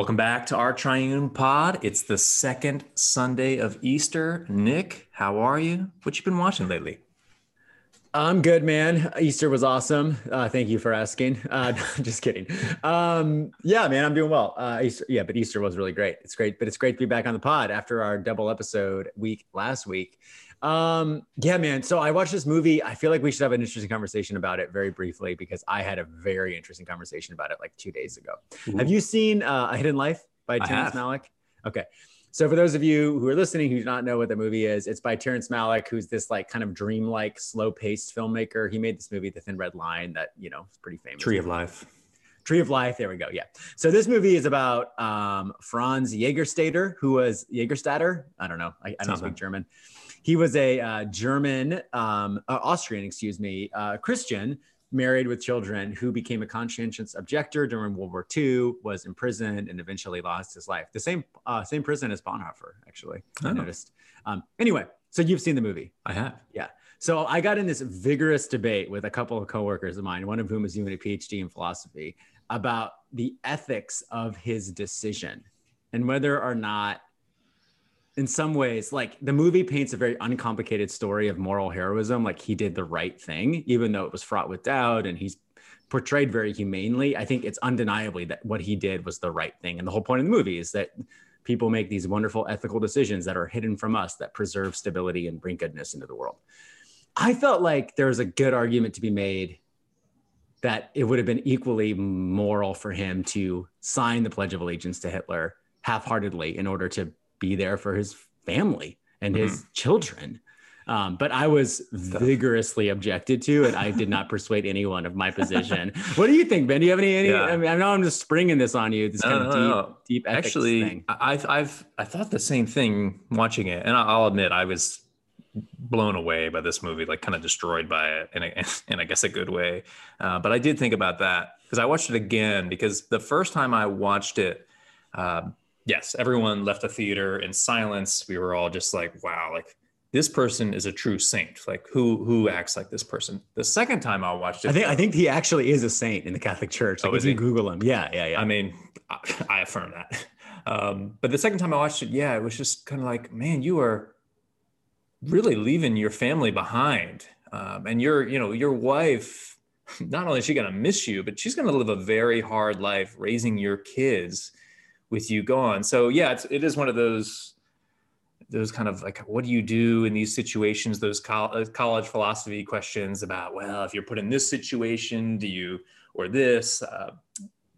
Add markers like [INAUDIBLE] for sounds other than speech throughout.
Welcome back to our Triune Pod. It's the second Sunday of Easter. Nick, how are you? What you been watching lately? I'm good, man. Easter was awesome. Uh, thank you for asking. Uh, [LAUGHS] just kidding. Um, yeah, man, I'm doing well. Uh, Easter, yeah, but Easter was really great. It's great, but it's great to be back on the pod after our double episode week last week. Um, yeah, man. So I watched this movie. I feel like we should have an interesting conversation about it very briefly because I had a very interesting conversation about it like two days ago. Have you seen uh, A Hidden Life by Terrence Malick? Okay. So for those of you who are listening who do not know what the movie is, it's by Terrence Malick, who's this like kind of dreamlike, slow-paced filmmaker. He made this movie, The Thin Red Line, that you know is pretty famous. Tree of Life. Tree of Life. There we go. Yeah. So this movie is about um, Franz Jägerstätter, who was Jägerstatter. I don't know. I, I don't speak German. He was a uh, German, um, uh, Austrian, excuse me, uh, Christian married with children who became a conscientious objector during World War II, was imprisoned, and eventually lost his life. The same uh, same prison as Bonhoeffer, actually. I oh. noticed. Um, anyway, so you've seen the movie. I have. Yeah. So I got in this vigorous debate with a couple of coworkers of mine, one of whom is doing a PhD in philosophy, about the ethics of his decision and whether or not in some ways like the movie paints a very uncomplicated story of moral heroism like he did the right thing even though it was fraught with doubt and he's portrayed very humanely. I think it's undeniably that what he did was the right thing. And the whole point of the movie is that people make these wonderful ethical decisions that are hidden from us that preserve stability and bring goodness into the world. I felt like there was a good argument to be made that it would have been equally moral for him to sign the pledge of allegiance to hitler half-heartedly in order to be there for his family and his mm-hmm. children. Um, but I was vigorously objected to, and I did not persuade anyone of my position. what do you think, Ben? Do you have any? any yeah. I mean, I know I'm just springing this on you. This no, kind of no, deep, no. deep. Actually, thing. I've, I've, I thought the same thing watching it, and I'll admit I was blown away by this movie, like kind of destroyed by it, in, a, [LAUGHS] in I guess a good way. Uh, but I did think about that because I watched it again because the first time I watched it. Uh, yes, everyone left the theater in silence. We were all just like, wow, like this person is a true saint. Like who who acts like this person? The second time I watched it, I think I think he actually is a saint in the Catholic Church. Like oh, if you he? Google him, yeah, yeah, yeah. I mean, I, I affirm that. [LAUGHS] Um, but the second time I watched it, yeah, it was just kind of like, man, you are really leaving your family behind, um, and your you know your wife. [LAUGHS] Not only is she going to miss you, but she's going to live a very hard life raising your kids with you gone. So yeah, it's, it is one of those those kind of like what do you do in these situations those uh, college philosophy questions about well if you're put in this situation do you or this uh,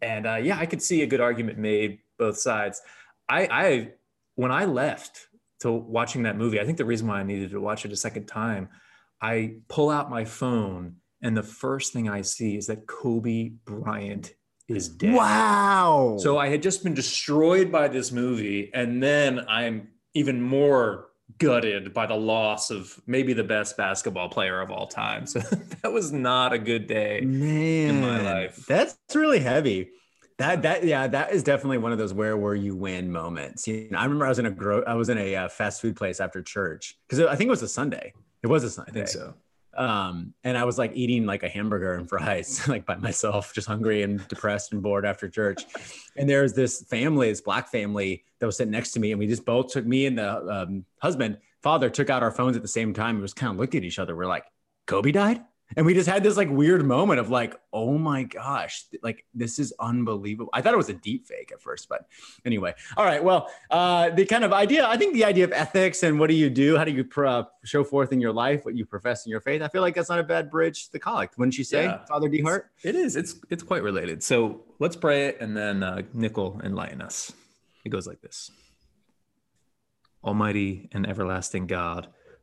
and uh, yeah i could see a good argument made both sides I, I when i left to watching that movie i think the reason why i needed to watch it a second time i pull out my phone and the first thing i see is that kobe bryant is dead. Wow. So I had just been destroyed by this movie, and then I'm even more gutted by the loss of maybe the best basketball player of all time. [LAUGHS] So that was not a good day Man, in my life. That's really heavy. That that yeah, that is definitely one of those where were you win moments. You know, I remember I was in a gro- I was in a uh, fast food place after church because I think it was a Sunday. It was a Sunday. I think so um and i was like eating like a hamburger and fries [LAUGHS] like by myself just hungry and depressed and bored after church. And there was this family this black family that was sitting next to me and we just both took me and the um, husband father took out our phones at the same time and was kind of looked at each other. We're like kobe died and we just had this like weird moment of like oh my gosh like this is unbelievable. I thought it was a deep fake at first but anyway. All right well uh the kind of idea i think the idea of ethics and what do you do how do you uh, show forth in your life what you profess in your faith i feel like that's not a bad bridge to the collect wouldn't you say yeah. father DeHart? it is. It's it's quite related. So let's pray it and then uh, Nick'll enlighten us. It goes like this. Almighty and everlasting god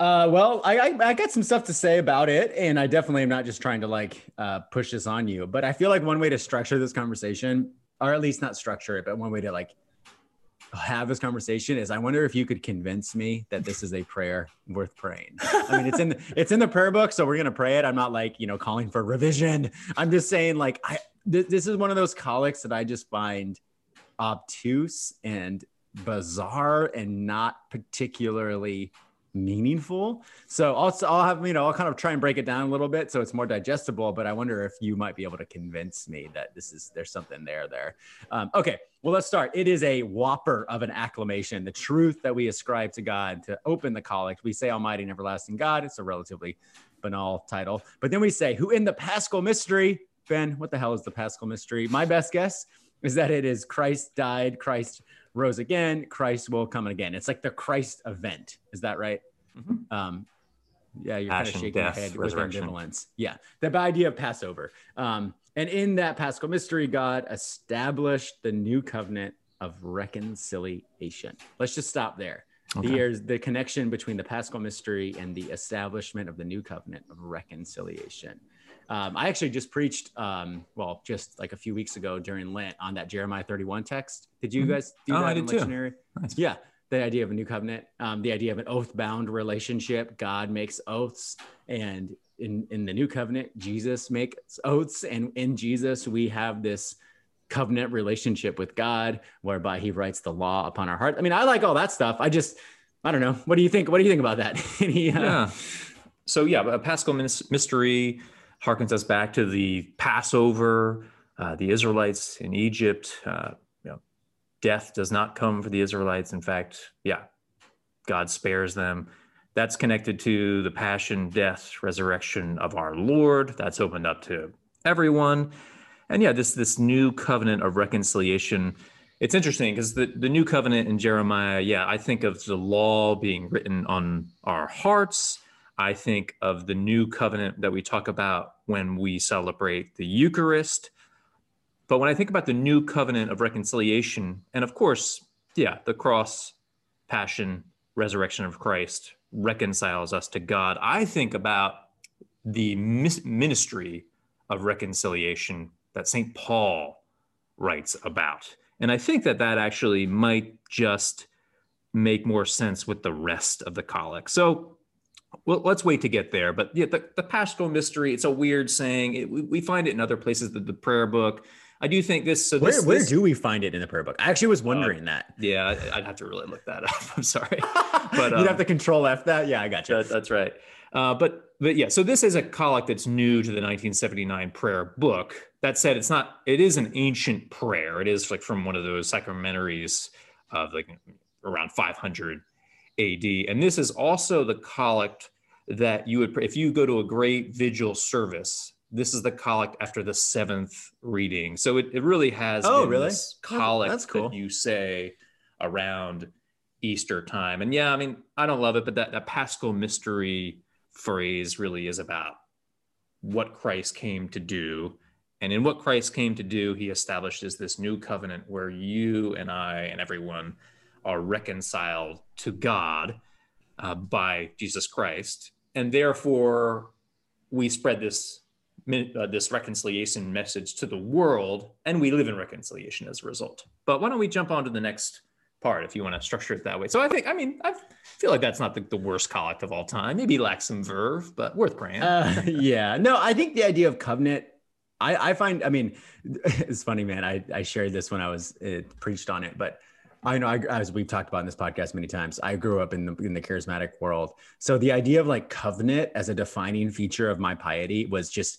Uh, well, I, I, I got some stuff to say about it, and I definitely am not just trying to like uh, push this on you. But I feel like one way to structure this conversation, or at least not structure it, but one way to like have this conversation is I wonder if you could convince me that this is a prayer worth praying. I mean, it's in the, [LAUGHS] it's in the prayer book, so we're gonna pray it. I'm not like you know calling for revision. I'm just saying like I th- this is one of those collects that I just find obtuse and bizarre and not particularly meaningful. So I'll, I'll have, you know, I'll kind of try and break it down a little bit so it's more digestible, but I wonder if you might be able to convince me that this is, there's something there there. Um, okay. Well, let's start. It is a whopper of an acclamation, the truth that we ascribe to God to open the collect. We say Almighty and Everlasting God. It's a relatively banal title, but then we say who in the Paschal mystery, Ben, what the hell is the Paschal mystery? My best guess is that it is Christ died, Christ rose again, Christ will come again. It's like the Christ event. Is that right? Mm-hmm. Um, yeah, you're Passion, kind of shaking death, your head with ambivalence. Yeah, the idea of Passover. Um, and in that Paschal mystery, God established the new covenant of reconciliation. Let's just stop there. Okay. Here's the connection between the Paschal mystery and the establishment of the new covenant of reconciliation. Um, I actually just preached, um, well, just like a few weeks ago during Lent on that Jeremiah 31 text. Did you mm-hmm. guys do oh, that I did too. Nice. Yeah, the idea of a new covenant, um, the idea of an oath-bound relationship. God makes oaths, and in in the new covenant, Jesus makes oaths, and in Jesus we have this covenant relationship with God, whereby He writes the law upon our heart. I mean, I like all that stuff. I just, I don't know. What do you think? What do you think about that? [LAUGHS] Any, uh, yeah. So yeah, a Paschal mystery harkens us back to the Passover, uh, the Israelites in Egypt. Uh, you know, death does not come for the Israelites. In fact, yeah, God spares them. That's connected to the passion, death, resurrection of our Lord. That's opened up to everyone. And yeah, this this new covenant of reconciliation. It's interesting because the, the new covenant in Jeremiah, yeah, I think of the law being written on our hearts I think of the new covenant that we talk about when we celebrate the Eucharist. But when I think about the new covenant of reconciliation, and of course, yeah, the cross, passion, resurrection of Christ reconciles us to God, I think about the ministry of reconciliation that St. Paul writes about. And I think that that actually might just make more sense with the rest of the collect. So well, let's wait to get there. But yeah, the, the paschal mystery, it's a weird saying. It, we, we, find it in other places, the, the prayer book. I do think this. So where, this, where this, do we find it in the prayer book? I actually was wondering uh, that. Yeah, I'd have to really look that up. [LAUGHS] I'm sorry, [LAUGHS] but um, you'd have to control F that. Yeah, I got you. That, that's right. Uh, but but yeah, so this is a collect that's new to the 1979 prayer book. That said, it's not. It is an ancient prayer. It is like from one of those sacramentaries of like around 500 AD. And this is also the collect that you would, if you go to a great vigil service, this is the collect after the seventh reading. So it, it really has oh, really? collect that's cool. that you say around Easter time. And yeah, I mean, I don't love it, but that, that paschal mystery phrase really is about what Christ came to do. And in what Christ came to do, he establishes this new covenant where you and I and everyone are reconciled to God uh, by Jesus Christ, and therefore we spread this uh, this reconciliation message to the world, and we live in reconciliation as a result. But why don't we jump on to the next part if you want to structure it that way? So I think, I mean, I feel like that's not the, the worst collect of all time. Maybe lacks some verve, but worth praying. Uh, [LAUGHS] yeah, no, I think the idea of covenant I, I, find, I mean, [LAUGHS] it's funny, man. I, I shared this when I was uh, preached on it, but I know, I, as we've talked about in this podcast many times, I grew up in the, in the charismatic world. So the idea of like covenant as a defining feature of my piety was just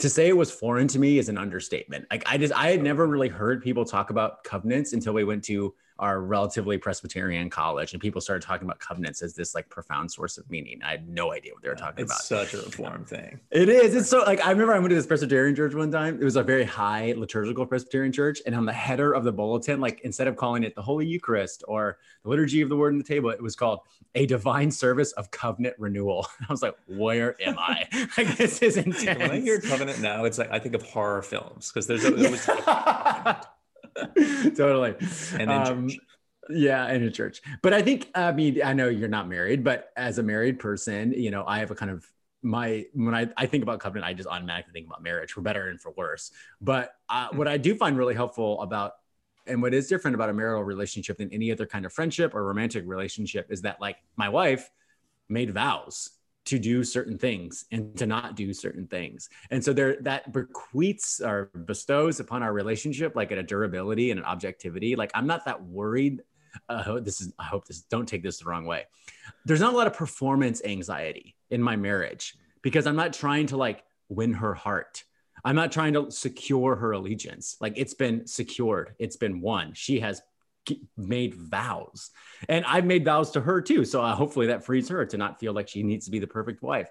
to say it was foreign to me is an understatement. Like I just, I had never really heard people talk about covenants until we went to our relatively Presbyterian college, and people started talking about covenants as this like profound source of meaning. I had no idea what they were talking about. it's about. Such a reform thing. It is. It's so like I remember I went to this Presbyterian church one time. It was a very high liturgical Presbyterian church, and on the header of the bulletin, like instead of calling it the Holy Eucharist or the liturgy of the Word and the table, it was called a divine service of covenant renewal. [LAUGHS] I was like, where am I? [LAUGHS] like this is intense. When I hear covenant now, it's like I think of horror films because there's always [LAUGHS] yeah. [LAUGHS] totally. And then um, church. Yeah, in a church. But I think, I mean, I know you're not married, but as a married person, you know, I have a kind of my when I, I think about covenant, I just automatically think about marriage for better and for worse. But uh, what I do find really helpful about and what is different about a marital relationship than any other kind of friendship or romantic relationship is that like my wife made vows to do certain things and to not do certain things. And so there that bequeaths or bestows upon our relationship like a durability and an objectivity. Like I'm not that worried. Uh, this is I hope this don't take this the wrong way. There's not a lot of performance anxiety in my marriage because I'm not trying to like win her heart. I'm not trying to secure her allegiance. Like it's been secured, it's been won. She has made vows. And i've made vows to her too so uh, hopefully that frees her to not feel like she needs to be the perfect wife.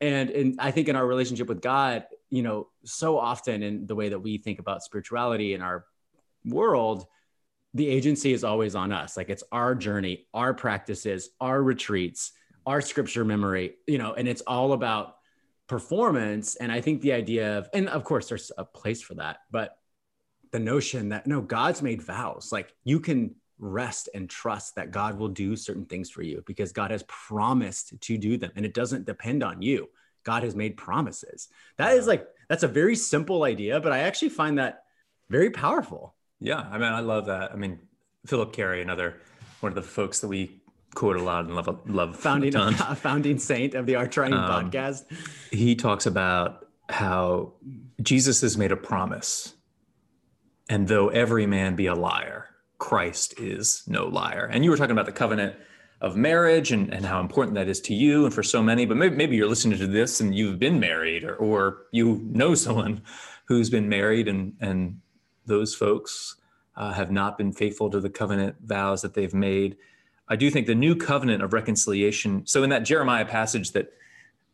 And and i think in our relationship with god you know so often in the way that we think about spirituality in our world the agency is always on us. Like it's our journey our practices our retreats our scripture memory you know and it's all about performance. And i think the idea of and of course there's a place for that but the notion that no, God's made vows. Like you can rest and trust that God will do certain things for you because God has promised to do them and it doesn't depend on you. God has made promises. That is like, that's a very simple idea, but I actually find that very powerful. Yeah. I mean, I love that. I mean, Phillip Cary, another one of the folks that we quote a lot and love, love founding, a, [LAUGHS] a founding saint of the Our Triune um, podcast. He talks about how Jesus has made a promise and though every man be a liar, Christ is no liar. And you were talking about the covenant of marriage and, and how important that is to you and for so many. But maybe, maybe you're listening to this and you've been married or, or you know someone who's been married and, and those folks uh, have not been faithful to the covenant vows that they've made. I do think the new covenant of reconciliation. So in that Jeremiah passage that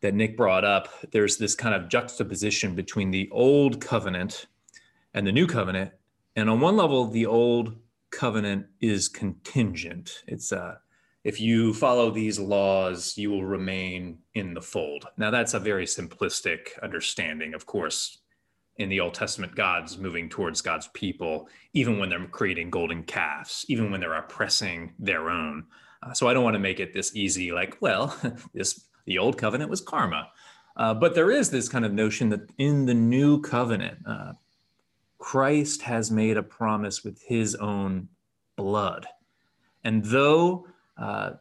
that Nick brought up, there's this kind of juxtaposition between the old covenant and the new covenant and on one level, the old covenant is contingent. It's uh, if you follow these laws, you will remain in the fold. Now, that's a very simplistic understanding. Of course, in the Old Testament, God's moving towards God's people, even when they're creating golden calves, even when they're oppressing their own. Uh, so I don't want to make it this easy, like, well, [LAUGHS] this the old covenant was karma. Uh, but there is this kind of notion that in the new covenant, uh, Christ has made a promise with his own blood. And though uh,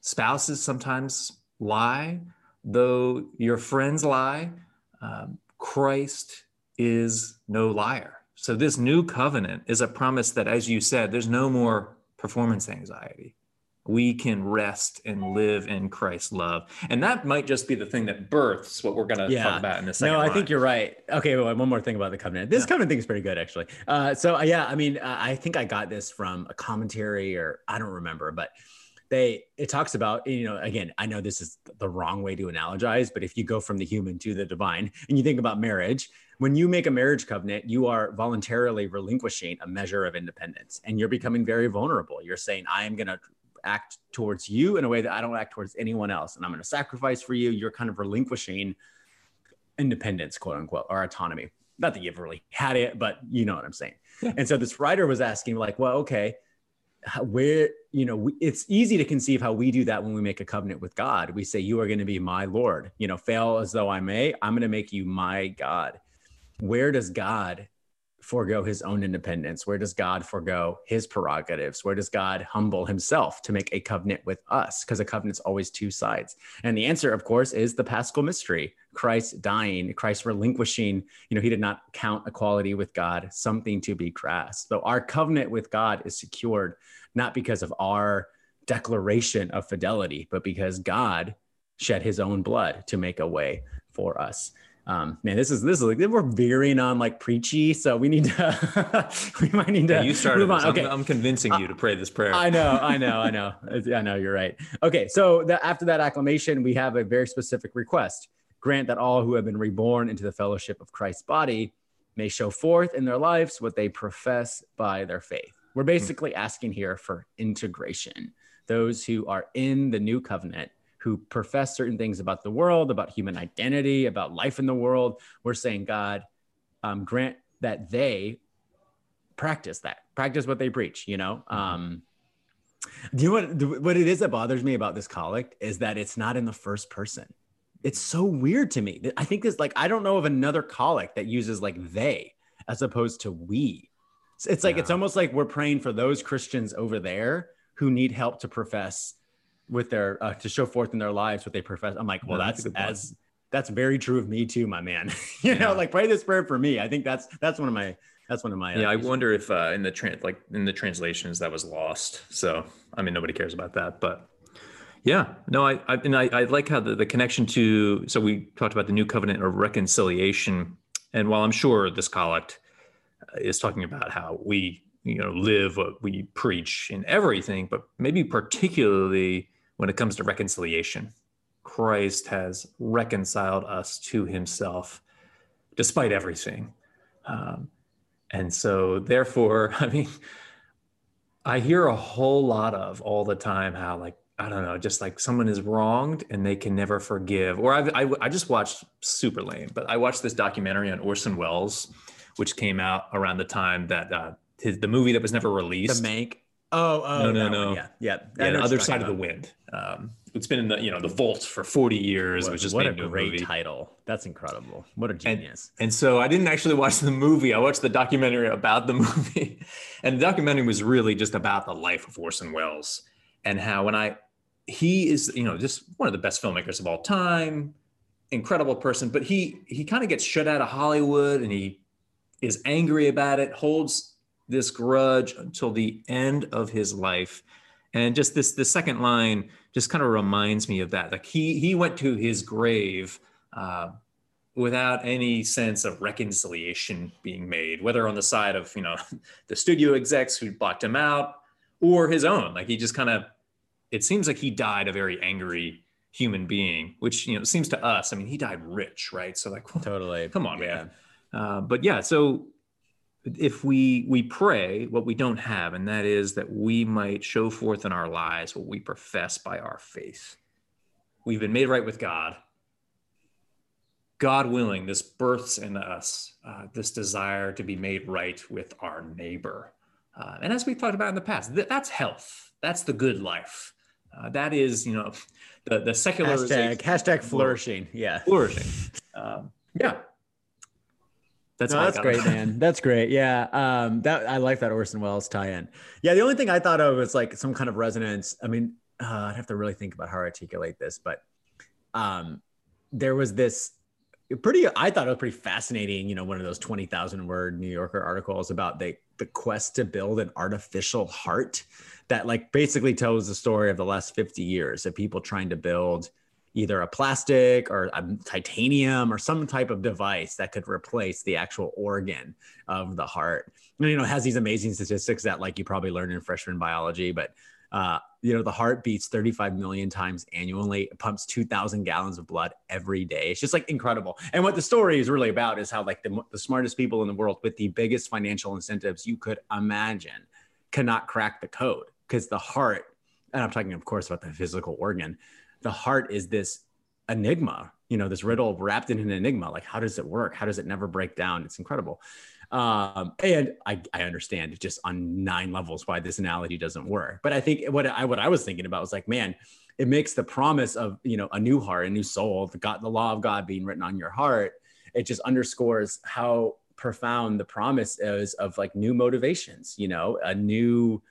spouses sometimes lie, though your friends lie, um, Christ is no liar. So, this new covenant is a promise that, as you said, there's no more performance anxiety we can rest and live in Christ's love. And that might just be the thing that births what we're going to yeah. talk about in a second. No, I line. think you're right. Okay, well, one more thing about the covenant. This yeah. covenant thing is pretty good, actually. Uh, so, uh, yeah, I mean, uh, I think I got this from a commentary or I don't remember, but they it talks about you know again i know this is the wrong way to analogize but if you go from the human to the divine and you think about marriage when you make a marriage covenant you are voluntarily relinquishing a measure of independence and you're becoming very vulnerable you're saying i am going to act towards you in a way that I don't act towards anyone else. And I'm going to sacrifice for you. You're kind of relinquishing independence, quote unquote, or autonomy. Not that you've really had it, but you know what I'm saying. Yeah. And so this writer was asking, like, well, okay, where, you know, we, it's easy to conceive how we do that when we make a covenant with God. We say, you are going to be my Lord, you know, fail as though I may, I'm going to make you my God. Where does God forego his own independence? Where does God forego his prerogatives? Where does God humble himself to make a covenant with us? Because a covenant's always two sides. And the answer, of course, is the paschal mystery Christ dying, Christ relinquishing. You know, he did not count equality with God something to be grasped. So our covenant with God is secured not because of our declaration of fidelity, but because God shed his own blood to make a way for us. Um, man, this is this is like we're veering on like preachy, so we need to [LAUGHS] we might need to. Yeah, you started. Move on. Okay, I'm, I'm convincing you to pray this prayer. I know, I know, I know, [LAUGHS] I know. You're right. Okay, so the, after that acclamation, we have a very specific request: grant that all who have been reborn into the fellowship of Christ's body may show forth in their lives what they profess by their faith. We're hmm. basically asking here for integration. Those who are in the new covenant who profess certain things about the world, about human identity, about life in the world. We're saying, God, um, grant that they practice that, practice what they preach, you know? Mm-hmm. Um, do you know what, what it is that bothers me about this collect is that it's not in the first person. It's so weird to me. I think it's like, I don't know of another collect that uses like they as opposed to we. It's like, yeah. it's almost like we're praying for those Christians over there who need help to profess with their uh, to show forth in their lives what they profess. I'm like, well, yeah, that's, that's as that's very true of me too, my man. [LAUGHS] you yeah. know, like pray this prayer for me. I think that's that's one of my that's one of my. Yeah, uh, I wonder if uh, in the trans like in the translations that was lost. So I mean, nobody cares about that, but yeah, no, I, I and I, I like how the, the connection to so we talked about the new covenant or reconciliation, and while I'm sure this collect uh, is talking about how we you know live what we preach in everything, but maybe particularly when it comes to reconciliation. Christ has reconciled us to himself despite everything. Um, and so, therefore, [LAUGHS] I mean, I hear a whole lot of all the time how, like, I don't know, just like someone is wronged and they can never forgive. Or I've, I, I just watched super lame, but I watched this documentary on Orson Welles, which came out around the time that uh, his, the movie that was never released. The Mank. Oh, oh, no, no, no. One. Yeah, yeah. yeah the other side of the wind. Um, it's been in the you know the vault for 40 years. What, it was just what a great a title. That's incredible. What a genius. And, and, so I didn't actually watch the movie. I watched the documentary about the [LAUGHS] movie, and the documentary was really just about the life of Orson Welles and how when I he is you know just one of the best filmmakers of all time, incredible person, but he he kind of gets shut out of Hollywood and he is angry about it, holds this grudge until the end of his life. And just this the second line just kind of reminds me of that. Like he he went to his grave uh, without any sense of reconciliation being made, whether on the side of you know [LAUGHS] the studio execs who blocked him out or his own. Like he just kind of it seems like he died a very angry human being, which you know seems to us. I mean, he died rich, right? So like, [LAUGHS] totally, come on, yeah. man. Uh, but yeah, so if we we pray what we don't have and that is that we might show forth in our lives what we profess by our faith. We've been made right with god. God willing this births in us uh, this desire to be made right with our neighbor. Uh, and as we've talked about in the past th- that's health. That's the good life. Uh, that is you know the the secular hashtag, hashtag flourishing yeah. Flourishing that's, no, that's great, man. That's great. Yeah. Um, that I like that Orson Welles tie-in. Yeah. The only thing I thought of was like some kind of resonance. I mean, uh, I'd have to really think about how to articulate this, but um, there was this pretty, I thought it was pretty fascinating, you know, one of those 20,000 word New Yorker articles about the, the quest to build an artificial heart that like basically tells the story of the last 50 years of people trying to build either a plastic or a titanium or some type of device that could replace the actual organ of the heart. And, you know, has these amazing statistics that like you probably learned in freshman biology, but uh, you know, the heart beats 35 million times annually, it pumps 2000 gallons of blood every day. It's just like incredible. And what the story is really about is how like the, the smartest people in the world with the biggest financial incentives you could imagine cannot crack the code because the heart, and I'm talking of course about the physical organ, the heart is this enigma, you know, this riddle wrapped in an enigma. Like, how does it work? How does it never break down? It's incredible. Um, and I, I understand just on nine levels why this analogy doesn't work. But I think what I what I was thinking about was like, man, it makes the promise of you know a new heart, a new soul, the God, the law of God being written on your heart. It just underscores how profound the promise is of like new motivations, you know, a new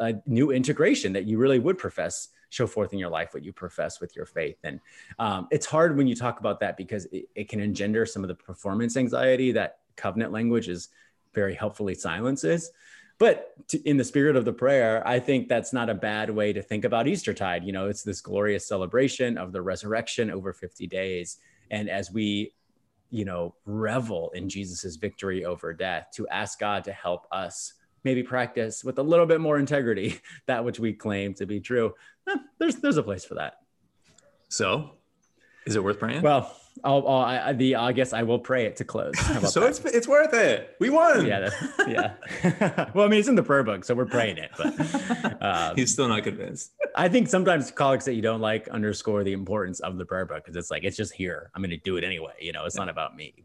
a new integration that you really would profess show forth in your life what you profess with your faith. And um, it's hard when you talk about that because it, it can engender some of the performance anxiety that covenant language is very helpfully silences. But to, in the spirit of the prayer, I think that's not a bad way to think about Eastertide. You know, it's this glorious celebration of the resurrection over 50 days. And as we you know, revel in Jesus's victory over death, to ask God to help us maybe practice with a little bit more integrity [LAUGHS] that which we claim to be true. Eh, there's there's a place for that. So, is it worth praying? Well, I'll, I'll I, the I guess I will pray it to close. [LAUGHS] so that? it's it's worth it. We won. Yeah, yeah. [LAUGHS] well, I mean, it's in the prayer book, so we're praying it. But um, he's still not convinced. I think sometimes collects that you don't like underscore the importance of the prayer book because it's like it's just here. I'm going to do it anyway. You know, it's yeah. not about me.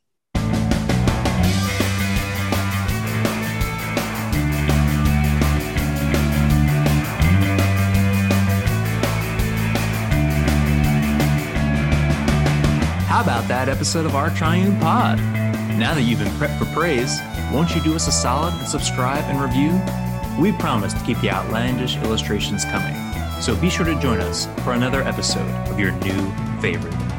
That episode of Our Triune Pod? Now that you've been prepped for praise, won't you do us a solid and subscribe and review? We promise to keep the outlandish illustrations coming. So be sure to join us for another episode of your new favorite.